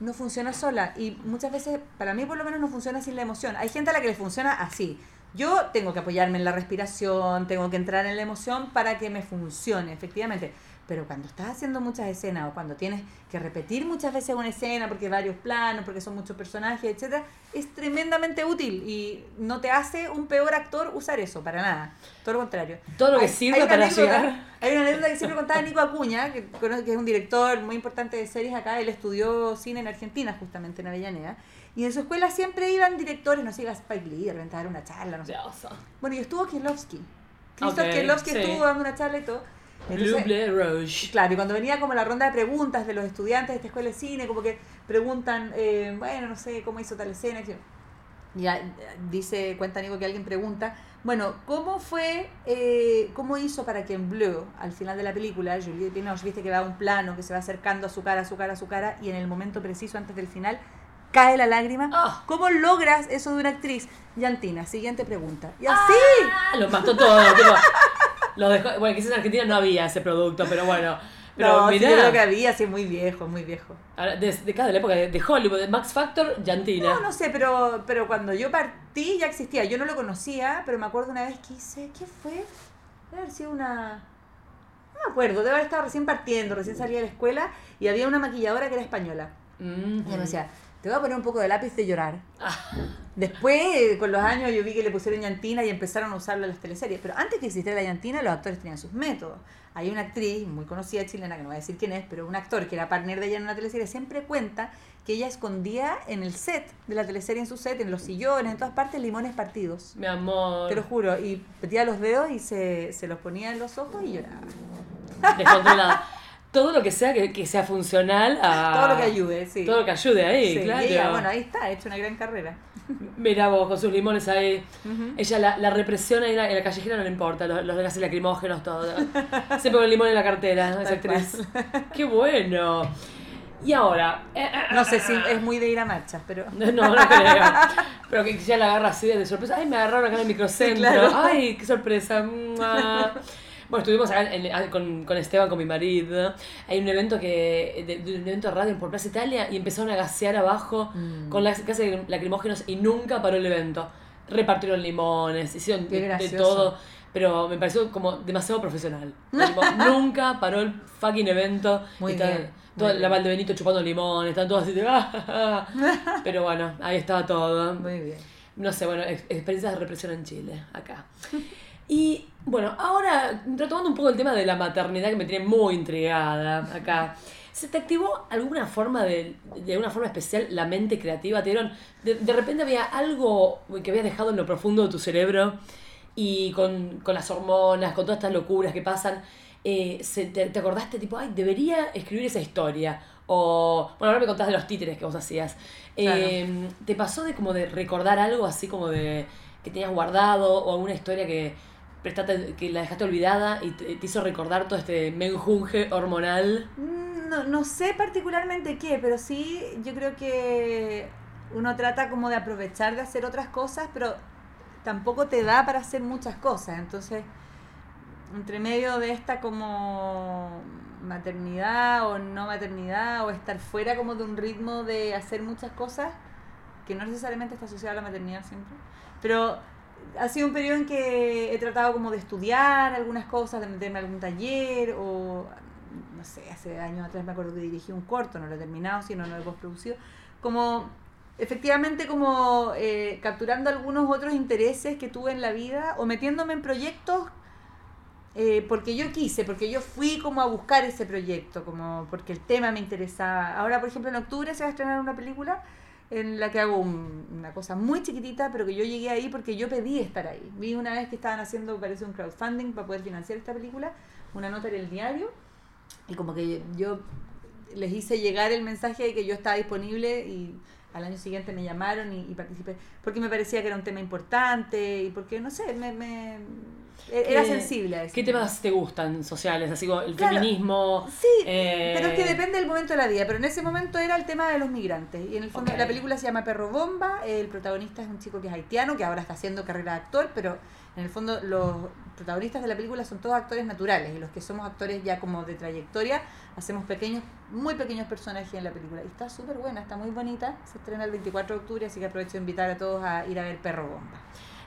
No funciona sola y muchas veces, para mí por lo menos no funciona sin la emoción. Hay gente a la que le funciona así. Yo tengo que apoyarme en la respiración, tengo que entrar en la emoción para que me funcione, efectivamente. Pero cuando estás haciendo muchas escenas o cuando tienes que repetir muchas veces una escena porque hay varios planos, porque son muchos personajes, etcétera, es tremendamente útil y no te hace un peor actor usar eso, para nada. Todo lo contrario. Todo lo que Hay- sirve hay para anécdota- llegar. Hay una anécdota que siempre contaba Nico Acuña, que, que es un director muy importante de series acá. Él estudió cine en Argentina, justamente en Avellaneda. Y en su escuela siempre iban directores, no sé, iba Spike Lee, de repente a dar una charla, no sé. Bueno, y estuvo Kieslowski. Christoph Ok, Kieslowski sí. estuvo dando una charla y todo. Blue Entonces, Blue Rouge. Claro, y cuando venía como la ronda de preguntas de los estudiantes de esta escuela de cine, como que preguntan, eh, bueno, no sé, ¿cómo hizo tal escena? Y ya dice, cuenta Nico que alguien pregunta, bueno, ¿cómo fue, eh, cómo hizo para que en Blue, al final de la película, Juliette Binoche, viste que va a un plano, que se va acercando a su cara, a su cara, a su cara, y en el momento preciso antes del final, cae la lágrima? Ah. ¿Cómo logras eso de una actriz? Yantina, siguiente pregunta. Y así... Ah, lo mató todo. tipo, lo dejó, bueno, quizás en Argentina no había ese producto, pero bueno. (laughs) Pero no, sí, mirá, yo creo que había, así muy viejo, muy viejo. ahora, de, de cada la época de, de Hollywood, de Max Factor, Llantina. No, no sé, pero, pero cuando yo partí ya existía. Yo no lo conocía, pero me acuerdo una vez que hice, ¿qué fue? Debe haber sido una... No me acuerdo, debe haber estado recién partiendo, recién salía de la escuela y había una maquilladora que era española. Mm. Y me decía, te voy a poner un poco de lápiz de llorar. Ah, Después, eh, con los años, yo vi que le pusieron llantina y empezaron a usarlo en las teleseries. Pero antes que existiera la llantina, los actores tenían sus métodos. Hay una actriz muy conocida chilena, que no voy a decir quién es, pero un actor que era partner de ella en una teleserie, siempre cuenta que ella escondía en el set de la teleserie, en su set, en los sillones, en todas partes, limones partidos. mi amor. Te lo juro. Y metía los dedos y se, se los ponía en los ojos y lloraba. Descontrolada. (laughs) todo lo que sea que, que sea funcional a... Todo lo que ayude, sí. Todo lo que ayude ahí, Sí, claro. ella, bueno, ahí está, ha hecho una gran carrera. (laughs) Mira vos, con sus limones ahí. Ella, la, la represión ahí en la, en la callejera no le importa, los, los gases lacrimógenos, todo. (laughs) Siempre con el limón en la cartera, esa actriz. Qué bueno. Y ahora. eh, eh, No sé si es muy de ir a marchas, pero... (laughs) No, no creo. Pero que ya la agarra así de sorpresa. Ay, me agarraron acá en el microcentro. claro. Ay, qué sorpresa. Mua. Bueno, estuvimos acá en- en- con, con Esteban, con mi marido. Hay un evento que de, de un evento de radio por Plaza Italia y empezaron a gasear abajo Mm. con las gases lacrimógenos y nunca paró el evento. Repartieron limones, hicieron de, de todo. Pero me pareció como demasiado profesional. (laughs) Tipo, nunca paró el fucking evento. Muy Y bien, Toda muy la. Valdebenito chupando limones, están todos así de... "Ah". (laughs) Pero bueno, ahí estaba todo. Muy bien. No sé, bueno, ex- experiencias de represión en Chile, acá. (laughs) Y bueno, ahora retomando un poco el tema de la maternidad que me tiene muy intrigada acá. ¿Se te activó alguna forma de, de alguna forma especial la mente creativa? ¿Te dieron, de, de repente había algo que habías dejado en lo profundo de tu cerebro y con, con las hormonas, con todas estas locuras que pasan, eh, se- te, te acordaste tipo, ay, debería escribir esa historia? O, bueno, ahora me contás de los títeres que vos hacías. Eh, ¿Te pasó de como de recordar algo así como de que tenías guardado o alguna historia que prestaste, que la dejaste olvidada y te, hizo recordar todo este menjunje hormonal? Mm, No, no sé particularmente qué, pero sí yo creo que uno trata como de aprovechar de hacer otras cosas, pero tampoco te da para hacer muchas cosas. Entonces, entre medio de esta como maternidad o no maternidad o estar fuera como de un ritmo de hacer muchas cosas, que no necesariamente está asociada a la maternidad siempre, pero ha sido un periodo en que he tratado como de estudiar algunas cosas, de meterme a algún taller o no sé, hace años atrás me acuerdo que dirigí un corto, no lo he terminado, sino no lo he postproducido, como efectivamente como eh, capturando algunos otros intereses que tuve en la vida o metiéndome en proyectos eh, porque yo quise, porque yo fui como a buscar ese proyecto, como porque el tema me interesaba. Ahora, por ejemplo, en octubre se va a estrenar una película en la que hago un- una cosa muy chiquitita, pero que yo llegué ahí porque yo pedí estar ahí. Vi una vez que estaban haciendo, parece un crowdfunding para poder financiar esta película, una nota en el diario, y como que yo les hice llegar el mensaje de que yo estaba disponible y al año siguiente me llamaron y, participé, porque me parecía que era un tema importante y porque, no sé, me, me- era ¿Qué- sensible a eso. ¿Qué temas te gustan sociales? Así como el Claro. feminismo. Sí, eh, pero es que depende del momento de la vida. Pero en ese momento era el tema de los migrantes. Y en el fondo la película se llama Perro Bomba. El protagonista es un chico que es haitiano, que ahora está haciendo carrera de actor, pero en el fondo los protagonistas de la película son todos actores naturales. Y los que somos actores ya como de trayectoria, hacemos pequeños, muy pequeños personajes en la película. Y está súper buena, está muy bonita. Se estrena el 24 de octubre, así que aprovecho de invitar a todos a ir a ver Perro Bomba.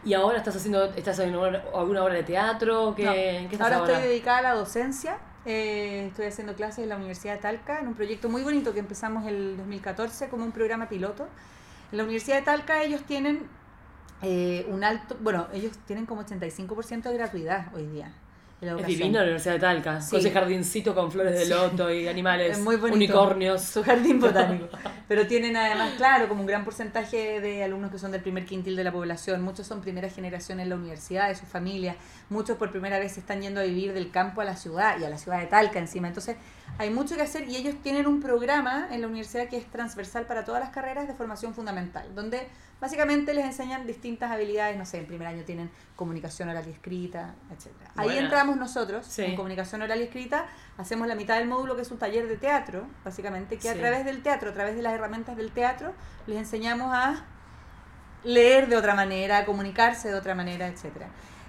¿Y ahora estás haciendo estás haciendo alguna- obra de teatro? ¿Qué, No, ¿en qué estás ahora, ahora? estoy dedicada a la docencia. Eh, estoy haciendo clases en la Universidad de Talca en un proyecto muy bonito que empezamos el 2014 como un programa piloto. En la Universidad de Talca ellos tienen eh, un alto, bueno, ellos tienen como 85% de gratuidad hoy día. Es divina la Universidad de Talca, Sí. con ese jardincito con flores de Sí. loto y (laughs) animales, Es muy bonito. unicornios. Su jardín botánico. Pero tienen además, claro, como un gran porcentaje de alumnos que son del primer quintil de la población. Muchos son primera generación en la universidad, de sus familias. Muchos por primera vez se están yendo a vivir del campo a la ciudad y a la ciudad de Talca encima. Entonces, hay mucho que hacer y ellos tienen un programa en la universidad que es transversal para todas las carreras de formación fundamental, donde básicamente les enseñan distintas habilidades. No sé, en primer año tienen comunicación oral y escrita, etc. Ahí entramos nosotros Sí. en comunicación oral y escrita. Hacemos la mitad del módulo que es un taller de teatro, básicamente, que a través del teatro, a través de las herramientas del teatro, les enseñamos a leer de otra manera, a comunicarse de otra manera, etcétera.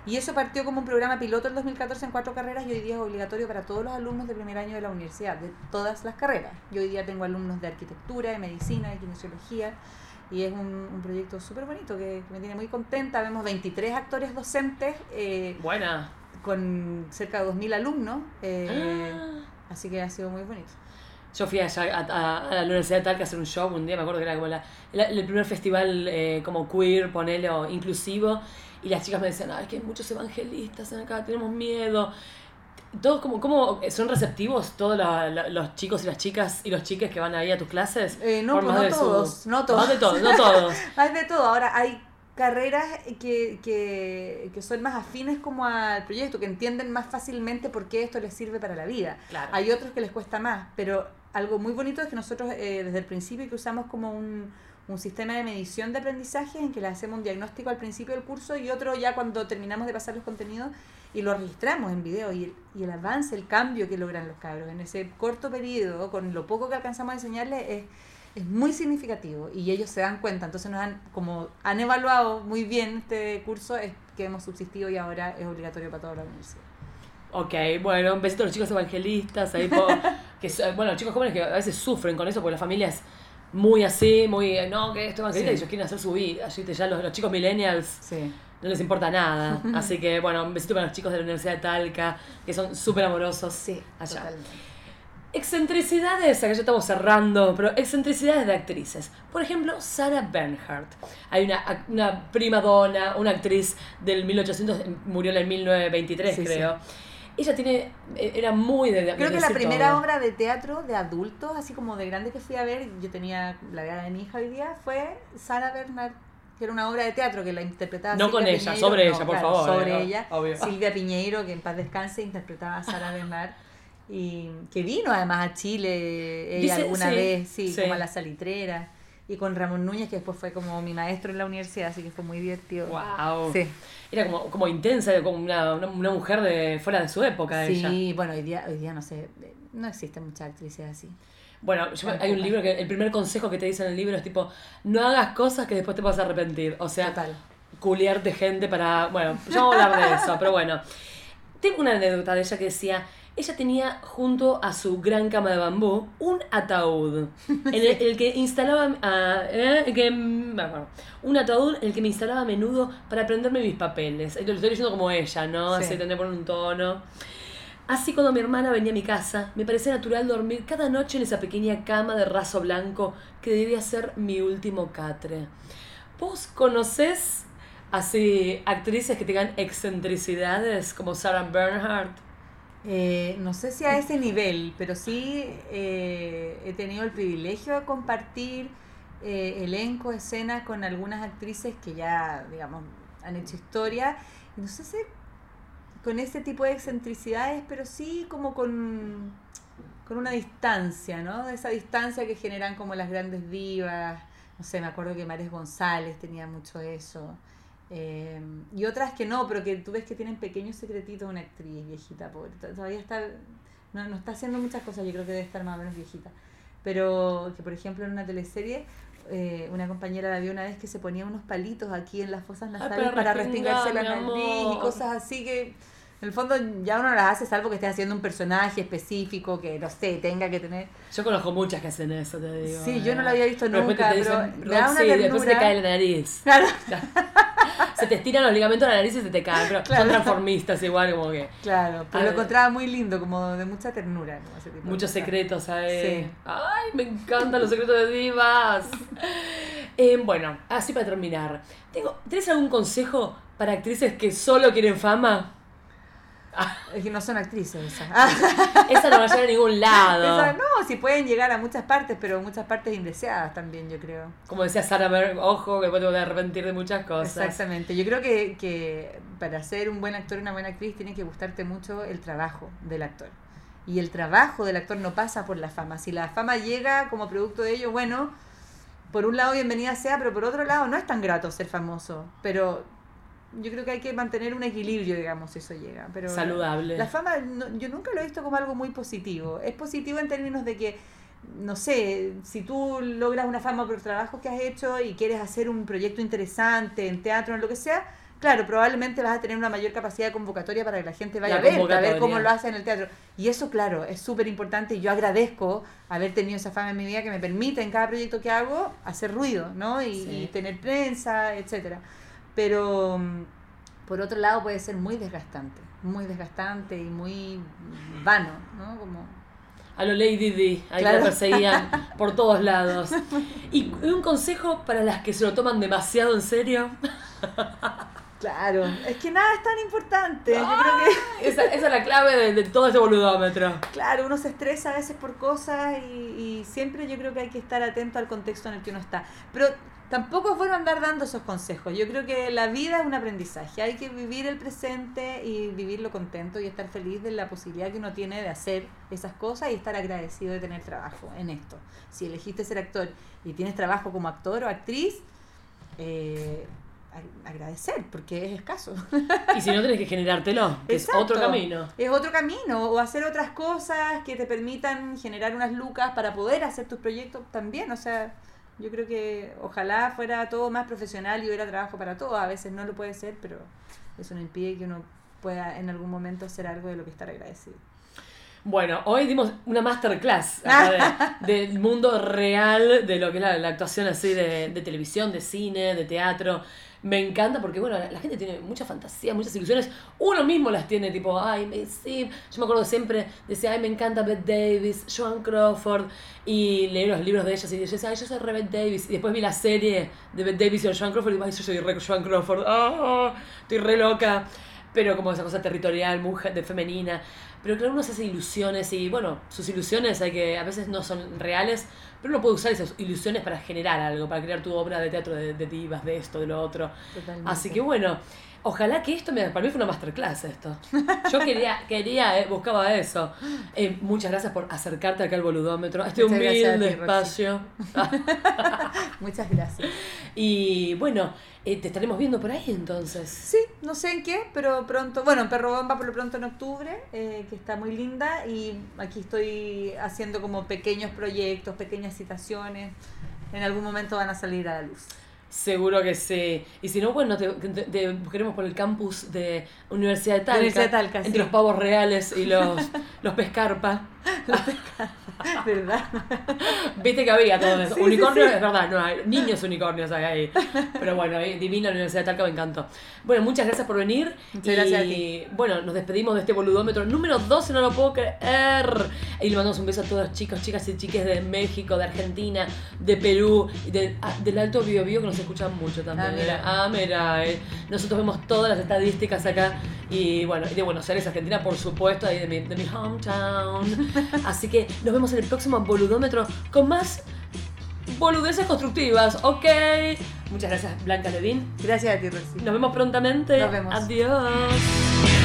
Y eso partió como un programa piloto en 2014 en cuatro carreras y hoy día es obligatorio para todos los alumnos de primer año de la universidad, de todas las carreras. Yo hoy día tengo alumnos de arquitectura, de medicina, de kinesiología y es un, un proyecto súper bonito que, que me tiene muy contenta. Vemos 23 actores docentes eh, Buena. con cerca de 2.000 alumnos, eh, Ah. así que ha sido muy bonito. Yo fui allá a, a- a la Universidad de Talca a hacer un show un día, me acuerdo que era como la, la- el primer festival eh, como queer, ponele, o inclusivo, y las chicas me decían, ay, es que hay muchos evangelistas acá, tenemos miedo. Todos como, como son receptivos todos la- la- los chicos y las chicas y los chiques que van ahí a tus clases. Eh, no, pues más no de su- todos, no todos. Más de todos, no todos. (laughs) Hay de todo. Ahora hay carreras que, que, que son más afines como al proyecto, que entienden más fácilmente por qué esto les sirve para la vida. Claro. Hay otros que les cuesta más, pero algo muy bonito es que nosotros eh, desde el principio que usamos como un, un sistema de medición de aprendizaje en que le hacemos un diagnóstico al principio del curso y otro ya cuando terminamos de pasar los contenidos y lo registramos en video y el, y el avance, el cambio que logran los cabros en ese corto periodo, con lo poco que alcanzamos a enseñarles, es, es muy significativo y ellos se dan cuenta. Entonces, nos han, como han evaluado muy bien este curso, es que hemos subsistido y ahora es obligatorio para toda la universidad. Ok, bueno, un besito a los chicos evangelistas, ahí que, so- bueno, chicos jóvenes que a veces sufren con eso porque la familia es muy así, muy, eh, no, que esto evangelista, Sí. ellos quieren hacer su vida, así que ya los, los chicos millennials Sí. no les importa nada. (laughs) Así que, bueno, un besito para los chicos de la Universidad de Talca, que son súper amorosos Sí, allá. totalmente. Excentricidades, acá ya estamos cerrando, pero excentricidades de actrices. Por ejemplo, Sarah Bernhardt. Hay una, una prima donna, una actriz del 1800, murió en el 1923, Sí, creo. Ella tiene, eh, era muy de. de Creo que la primera todo. obra de teatro de adultos, así como de grande que fui a ver, yo tenía la edad de mi hija hoy día, fue Sara Bernard, que era una obra de teatro que la interpretaba No con ella, sobre ella, por favor, Sobre eh, ella. obvio. Silvia Piñeiro, que en paz descanse, interpretaba a Sara Bernard. Y que vino además a Chile ella Dice- alguna sí, vez, sí, sí. como a la salitrera. Y con Ramón Núñez, que después fue como mi maestro en la universidad, así que fue muy divertido. Wow. Sí. Era como, como intensa, como una, una, una mujer de fuera de su época ella. Sí, bueno, hoy día, hoy día no sé, no existen muchas actrices así. Bueno, yo- hay un libro que el primer consejo que te dice en el libro es tipo, no hagas cosas que después te vas a arrepentir. O sea, Total. culiarte gente para. Bueno, ya vamos a hablar de eso, pero bueno. Tengo una anécdota de ella que decía. Ella tenía junto a su gran cama de bambú un ataúd (laughs) en el, el que instalaba a- eh, el que, mm, un ataúd en el que me instalaba a menudo para aprenderme mis papeles. Lo estoy diciendo como ella, ¿no? Sí. Así tener por un tono. Así cuando mi hermana venía a mi casa, me parecía natural dormir cada noche en esa pequeña cama de raso blanco que debía ser mi último catre. ¿Vos conocés así actrices que tengan excentricidades como Sarah Bernhardt? Eh, no sé si a ese nivel, pero sí eh, he tenido el privilegio de compartir eh, elenco, escenas con algunas actrices que ya, digamos, han hecho historia. No sé si con ese tipo de excentricidades, pero sí como con, con una distancia, ¿no? Esa distancia que generan como las grandes divas. No sé, me acuerdo que Mares González tenía mucho eso. Eh, y otras que no, pero que tú ves que tienen pequeños secretitos una actriz viejita, pobre. to- Todavía está, no, no está haciendo muchas cosas, yo creo que debe estar más o menos viejita. Pero que, por ejemplo, en una teleserie, eh, una compañera la vio una vez que se ponía unos palitos aquí en las fosas nasales para respingarse la nariz y cosas así que. En el fondo ya uno las hace salvo que esté haciendo un personaje específico que, no sé, tenga que tener... Yo conozco muchas que hacen eso, te digo. Sí, yo no eh. lo había visto Pero nunca, te pero dicen, me da una "Roxy", después se ternura. cae la nariz. Claro, (laughs) Se te estiran los ligamentos de la nariz y se te caen, pero Claro. son transformistas igual, como que claro, pero lo encontraba muy lindo, como de mucha ternura. como ese tipo de muchos secretos, ¿sabes? Sí. Ay, me encantan los secretos de divas. (laughs) Eh, bueno, así para terminar. Tengo, ¿Tienes algún consejo para actrices que solo quieren fama? Es que no son actrices esas. (laughs) Esa no va a llegar a ningún lado. No, sí pueden llegar a muchas partes, pero muchas partes indeseadas también, yo creo. Como decía Berg, ojo, que después te voy a arrepentir de muchas cosas. Exactamente. Yo creo que, que para ser un buen actor y una buena actriz tiene que gustarte mucho el trabajo del actor. Y el trabajo del actor no pasa por la fama. Si la fama llega como producto de ello, bueno, por un lado bienvenida sea, pero por otro lado no es tan grato ser famoso. Pero yo creo que hay que mantener un equilibrio, digamos, si eso llega. Pero Saludable. La fama, no- yo nunca lo he visto como algo muy positivo. Es positivo en términos de que, no sé, si tú logras una fama por el trabajo que has hecho y quieres hacer un proyecto interesante en teatro, en lo que sea, claro, probablemente vas a tener una mayor capacidad de convocatoria para que la gente vaya La a verte, a ver cómo lo hace en el teatro. Y eso, claro, es súper importante y yo agradezco haber tenido esa fama en mi vida que me permite en cada proyecto que hago hacer ruido, ¿no? Y, Sí. y tener prensa, etcétera. Pero mm, por otro lado puede ser muy desgastante, muy desgastante y muy vano, ¿no? Como A lo Lady D, ahí Claro. la perseguían (laughs) por todos lados. Y un consejo para las que se lo toman demasiado en serio. (laughs) Claro, es que nada es tan importante. Yo creo que, Esa, esa es la clave de, de todo este boludómetro. claro, uno se estresa a veces por cosas y, y siempre yo creo que hay que estar atento al contexto en el que uno está. Pero tampoco es bueno andar dando esos consejos. Yo creo que la vida es un aprendizaje. Hay que vivir el presente y vivirlo contento y estar feliz de la posibilidad que uno tiene de hacer esas cosas y estar agradecido de tener trabajo en esto. Si elegiste ser actor y tienes trabajo como actor o actriz, eh, ag- agradecer, porque es escaso. (laughs) Y si no, tenés que generártelo, que es otro camino. Es otro camino, o hacer otras cosas que te permitan generar unas lucas para poder hacer tus proyectos también. O sea, yo creo que ojalá fuera todo más profesional y hubiera trabajo para todos. A veces no lo puede ser, pero eso no impide que uno pueda en algún momento hacer algo de lo que estar agradecido. Bueno, hoy dimos una masterclass acá (laughs) de- del mundo real de lo que es la, la actuación así de, de televisión, de cine, de teatro. Me encanta porque, bueno, la, gente tiene mucha fantasía, muchas ilusiones. Uno mismo las tiene, tipo, ay, me, sí. Yo me acuerdo siempre, decía, ay, me encanta Bette Davis, Joan Crawford. Y leí los libros de ellas y decía, ay, yo soy re Davis. Y después vi la serie de Bette Davis y Joan Crawford y ay, yo soy re Joan Crawford. Ah, estoy re loca pero como esa cosa territorial, mujer, de femenina. Pero claro, uno se hace ilusiones y bueno, sus ilusiones hay que, a veces no son reales, pero uno puede usar esas ilusiones para generar algo, para crear tu obra de teatro de, de divas, de esto, de lo otro. Totalmente. Así que bueno, ojalá que esto, me, para mí fue una masterclass esto. Yo quería, quería, eh, buscaba eso. Eh, muchas gracias por acercarte acá al boludómetro, a este Muchas humilde ti, espacio. (laughs) (laughs) Muchas gracias. y bueno, eh, te estaremos viendo por ahí entonces. Sí, no sé en qué, pero pronto, bueno, en Perro Bomba por lo pronto en octubre, eh, que está muy linda y aquí estoy haciendo como pequeños proyectos, pequeñas citaciones. En algún momento van a salir a la luz. Seguro que sí. Y si no, bueno, te, te- te buscaremos por el campus de Universidad de Talca. Universidad de Talca, entre sí. los pavos reales y los, los pescarpa. (laughs) ¿Verdad? Viste que había todo eso. Sí, sí, Unicornios, sí. es verdad, no hay niños unicornios hay ahí. Pero bueno, divina la Universidad de Talca, me encantó. Bueno, muchas gracias por venir. Muchas y gracias a ti. bueno, nos despedimos de este boludómetro número 12, no lo puedo creer. Y le mandamos un beso a todos los chicos, chicas y chiques de México, de Argentina, de Perú, de- ah, del Alto Biobío que nos escuchan mucho también. Ah, mira. eh. Ah, mira, eh. Nosotros vemos todas las estadísticas acá. Y bueno, y de Buenos Aires, Argentina, por supuesto, ahí de mi, de mi hometown. Así que nos vemos en el próximo boludómetro con más boludeces constructivas, ¿ok? Muchas gracias, Blanca Levin. Gracias a ti, Roxy. Nos vemos prontamente. Nos vemos. Adiós.